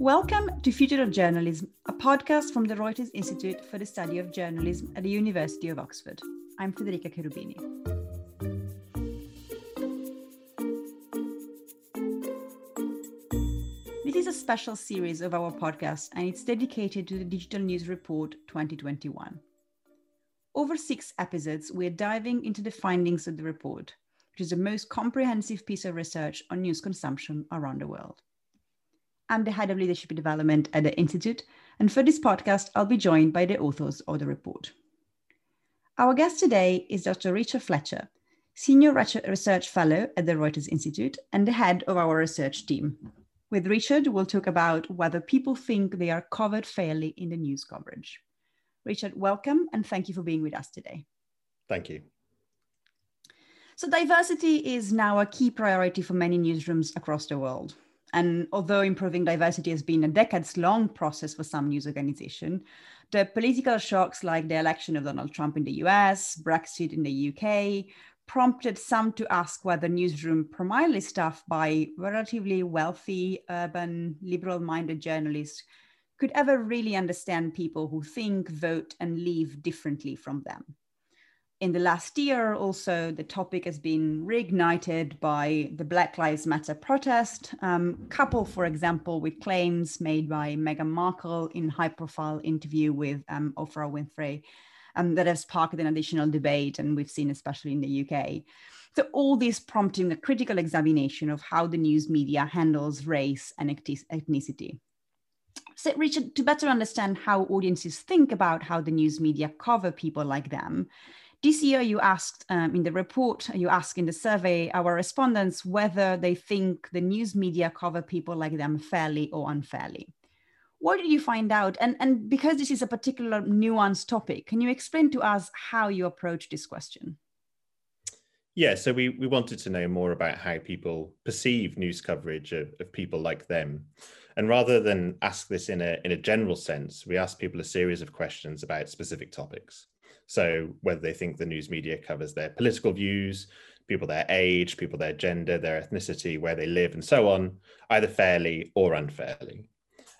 Welcome to Future of Journalism, a podcast from the Reuters Institute for the Study of Journalism at the University of Oxford. I'm Federica Cherubini. This is a special series of our podcast, and it's dedicated to the Digital News Report 2021. Over six episodes, we're diving into the findings of the report, which is the most comprehensive piece of research on news consumption around the world. I'm the head of leadership development at the Institute, and for this podcast, I'll be joined by the authors of the report. Our guest today is Dr. Richard Fletcher, Senior Research Fellow at the Reuters Institute and the head of our research team. With Richard, we'll talk about whether people think they are covered fairly in the news coverage. Richard, welcome and thank you for being with us today. Thank you. So, diversity is now a key priority for many newsrooms across the world. And although improving diversity has been a decades long process for some news organization, the political shocks like the election of Donald Trump in the US, Brexit in the UK, prompted some to ask whether newsroom primarily staffed by relatively wealthy, urban, liberal minded journalists could ever really understand people who think, vote, and live differently from them in the last year, also, the topic has been reignited by the Black Lives Matter protest, um, coupled, for example, with claims made by Meghan Markle in a high-profile interview with um, Oprah Winfrey um, that has sparked an additional debate, and we've seen especially in the UK. So all this prompting a critical examination of how the news media handles race and ethnicity. So, Richard, to better understand how audiences think about how the news media cover people like them, this year, you asked um, in the report, you asked in the survey our respondents whether they think the news media cover people like them fairly or unfairly. What did you find out? And, and because this is a particular nuanced topic, can you explain to us how you approach this question? Yeah, so we, we wanted to know more about how people perceive news coverage of, of people like them. And rather than ask this in a, in a general sense, we asked people a series of questions about specific topics. So whether they think the news media covers their political views, people their age, people their gender, their ethnicity, where they live, and so on, either fairly or unfairly.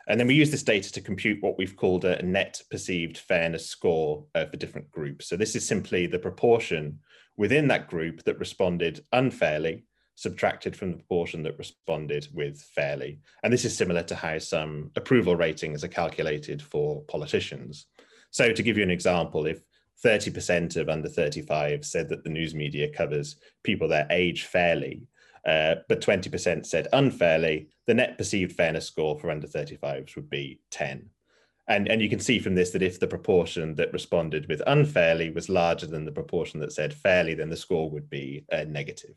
And then we use this data to compute what we've called a net perceived fairness score uh, for different groups. So this is simply the proportion within that group that responded unfairly, subtracted from the proportion that responded with fairly. And this is similar to how some approval ratings are calculated for politicians. So to give you an example, if 30% of under 35 said that the news media covers people their age fairly, uh, but 20% said unfairly. The net perceived fairness score for under 35s would be 10. And, and you can see from this that if the proportion that responded with unfairly was larger than the proportion that said fairly, then the score would be uh, negative.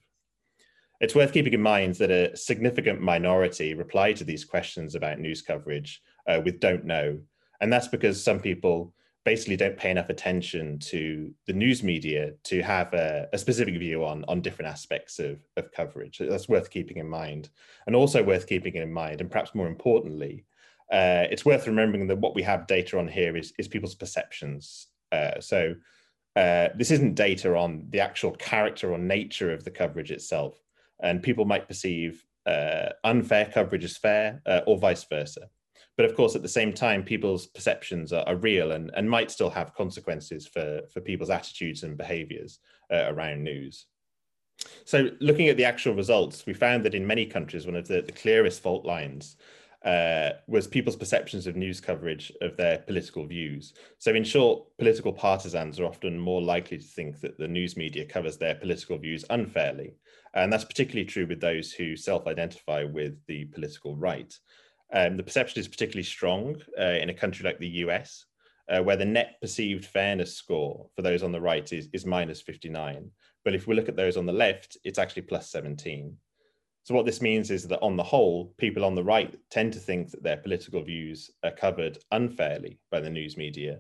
It's worth keeping in mind that a significant minority reply to these questions about news coverage uh, with don't know. And that's because some people basically don't pay enough attention to the news media to have a, a, specific view on on different aspects of, of coverage. That's worth keeping in mind, and also worth keeping in mind, and perhaps more importantly, uh, it's worth remembering that what we have data on here is is people's perceptions. Uh, so uh, this isn't data on the actual character or nature of the coverage itself, and people might perceive uh, unfair coverage as fair, uh, or vice versa. But of course, at the same time, people's perceptions are, are real and, and might still have consequences for, for people's attitudes and behaviors uh, around news. So, looking at the actual results, we found that in many countries, one of the, the clearest fault lines uh, was people's perceptions of news coverage of their political views. So, in short, political partisans are often more likely to think that the news media covers their political views unfairly. And that's particularly true with those who self identify with the political right. Um, the perception is particularly strong uh, in a country like the US, uh, where the net perceived fairness score for those on the right is, is minus 59. But if we look at those on the left, it's actually plus 17. So, what this means is that on the whole, people on the right tend to think that their political views are covered unfairly by the news media.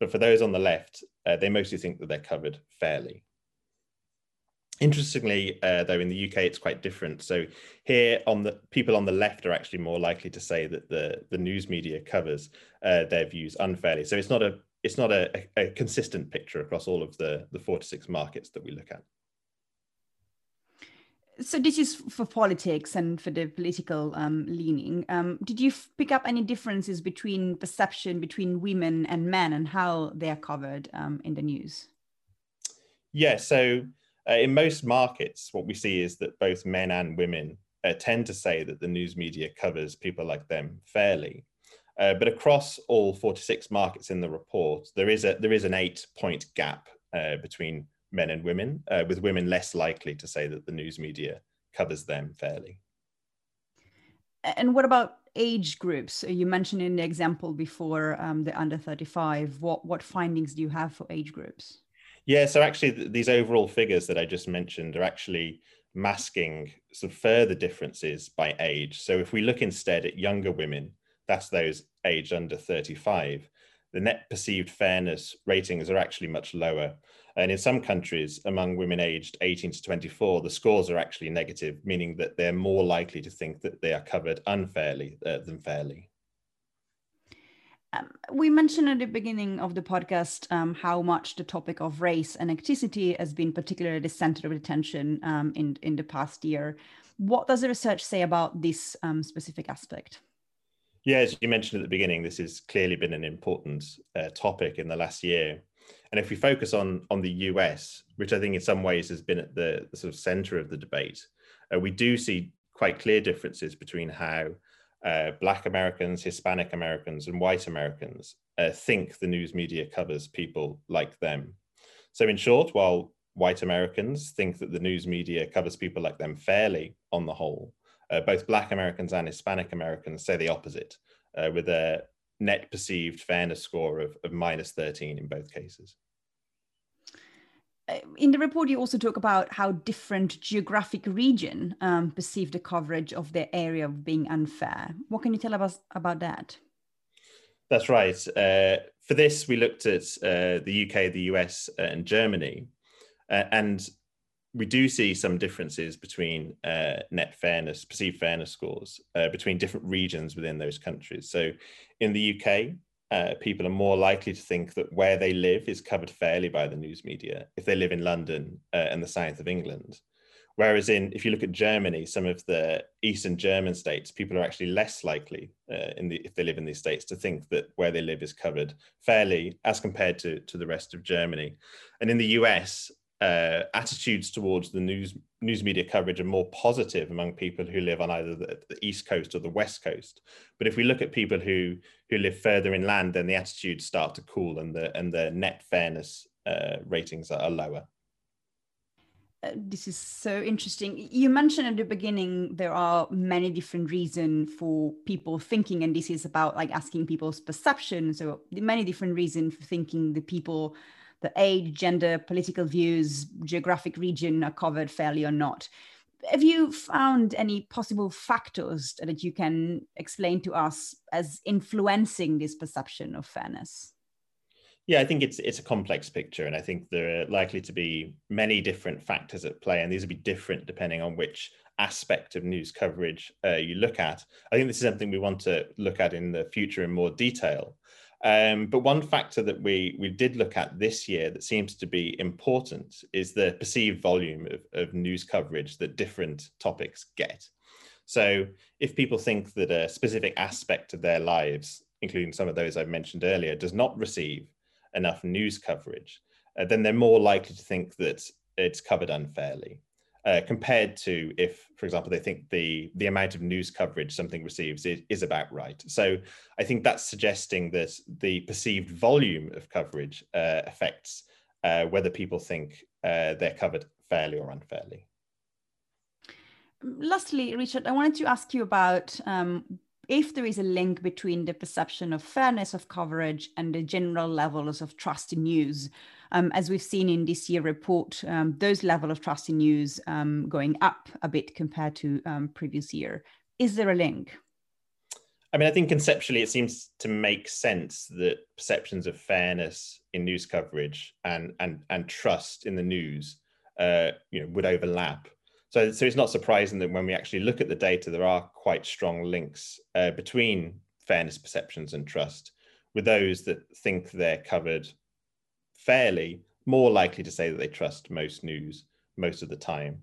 But for those on the left, uh, they mostly think that they're covered fairly. Interestingly, uh, though, in the UK, it's quite different. So here, on the people on the left are actually more likely to say that the the news media covers uh, their views unfairly. So it's not a it's not a, a, consistent picture across all of the the four to six markets that we look at. so this is for politics and for the political um, leaning. Um, did you pick up any differences between perception between women and men and how they are covered um, in the news? Yeah, so uh, in most markets, what we see is that both men and women uh, tend to say that the news media covers people like them fairly. Uh, but across all 46 markets in the report, there is a there is an eight point gap uh, between men and women, uh, with women less likely to say that the news media covers them fairly. And what about age groups? You mentioned in the example before um, the under 35. What, what findings do you have for age groups? Yeah, so actually, th- these overall figures that I just mentioned are actually masking some further differences by age. So if we look instead at younger women, that's those aged under 35, the net perceived fairness ratings are actually much lower. And in some countries, among women aged 18 to 24, the scores are actually negative, meaning that they're more likely to think that they are covered unfairly uh, than fairly. Um, we mentioned at the beginning of the podcast um, how much the topic of race and ethnicity has been particularly the center of attention um, in, in the past year. What does the research say about this um, specific aspect? Yeah, as you mentioned at the beginning, this has clearly been an important uh, topic in the last year. And if we focus on on the US, which I think in some ways has been at the, the sort of center of the debate, uh, we do see quite clear differences between how uh, Black Americans, Hispanic Americans, and white Americans uh, think the news media covers people like them. So, in short, while white Americans think that the news media covers people like them fairly on the whole, uh, both Black Americans and Hispanic Americans say the opposite, uh, with a net perceived fairness score of, of minus 13 in both cases. Uh, in the report, you also talk about how different geographic region um, perceive the coverage of their area of being unfair. What can you tell us about that? That's right. Uh, for this, we looked at uh, the UK, the US, uh, and Germany. Uh, and we do see some differences between uh, net fairness, perceived fairness scores between different regions within those countries. So in the UK, uh, people are more likely to think that where they live is covered fairly by the news media if they live in London uh, and the south of England. Whereas in, if you look at Germany, some of the Eastern German states, people are actually less likely, uh, in the, if they live in these states, to think that where they live is covered fairly as compared to, to the rest of Germany. And in the US, uh, attitudes towards the news news media coverage are more positive among people who live on either the, the, east coast or the west coast. But if we look at people who who live further inland, then the attitudes start to cool, and the and the net fairness uh, ratings are, lower. Uh, this is so interesting. You mentioned at the beginning there are many different reasons for people thinking, and this is about like asking people's perception. So many different reasons for thinking the people the age, gender, political views, geographic region are covered fairly or not. Have you found any possible factors that you can explain to us as influencing this perception of fairness? Yeah, I think it's it's a complex picture, and I think there are likely to be many different factors at play, and these will be different depending on which aspect of news coverage uh, you look at. I think this is something we want to look at in the future in more detail. Um, but one factor that we, we did look at this year that seems to be important is the perceived volume of, of news coverage that different topics get. So if people think that a specific aspect of their lives, including some of those I've mentioned earlier, does not receive enough news coverage, uh, then they're more likely to think that it's covered unfairly uh, compared to if, for example, they think the the amount of news coverage something receives is, is about right. So I think that's suggesting that the perceived volume of coverage uh, affects uh, whether people think uh, they're covered fairly or unfairly. Lastly, Richard, I wanted to ask you about um, if there is a link between the perception of fairness of coverage and the general levels of trust in news um, as we've seen in this year report, um, those level of trust in news um, going up a bit compared to um, previous year. Is there a link? I mean, I think conceptually it seems to make sense that perceptions of fairness in news coverage and and and trust in the news, uh, you know, would overlap. So, so it's not surprising that when we actually look at the data, there are quite strong links uh, between fairness perceptions and trust, with those that think they're covered fairly more likely to say that they trust most news most of the time.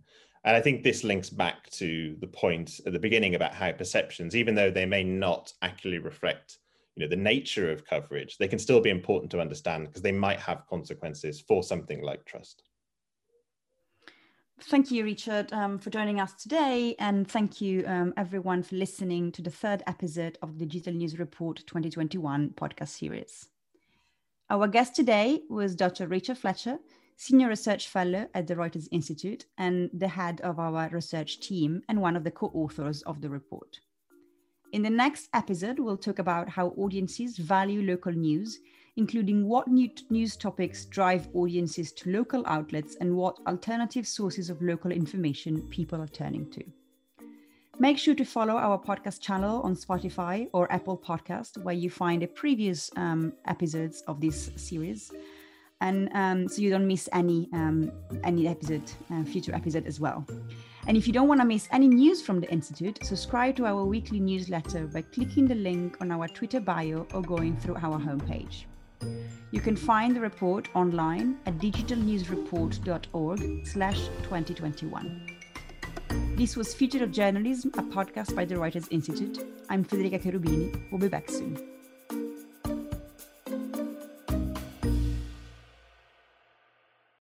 And I think this links back to the point at the beginning about how perceptions, even though they may not accurately reflect you know, the nature of coverage, they can still be important to understand because they might have consequences for something like trust. Thank you, Richard, um, for joining us today. And thank you, um, everyone, for listening to the third episode of the Digital News Report 2021 podcast series. Our guest today was Dr. Richard Fletcher, Senior Research Fellow at the Reuters Institute and the head of our research team and one of the co authors of the report. In the next episode, we'll talk about how audiences value local news, including what new news topics drive audiences to local outlets and what alternative sources of local information people are turning to. Make sure to follow our podcast channel on Spotify or Apple Podcast, where you find the previous um, episodes of this series and um, so you don't miss any um, any episode, uh, future episode as well. And if you don't want to miss any news from the Institute, subscribe to our weekly newsletter by clicking the link on our Twitter bio or going through our homepage. You can find the report online at digitalnewsreport.org slash 2021. This was Future of Journalism, a podcast by the Reuters Institute. I'm Federica Cherubini. We'll be back soon.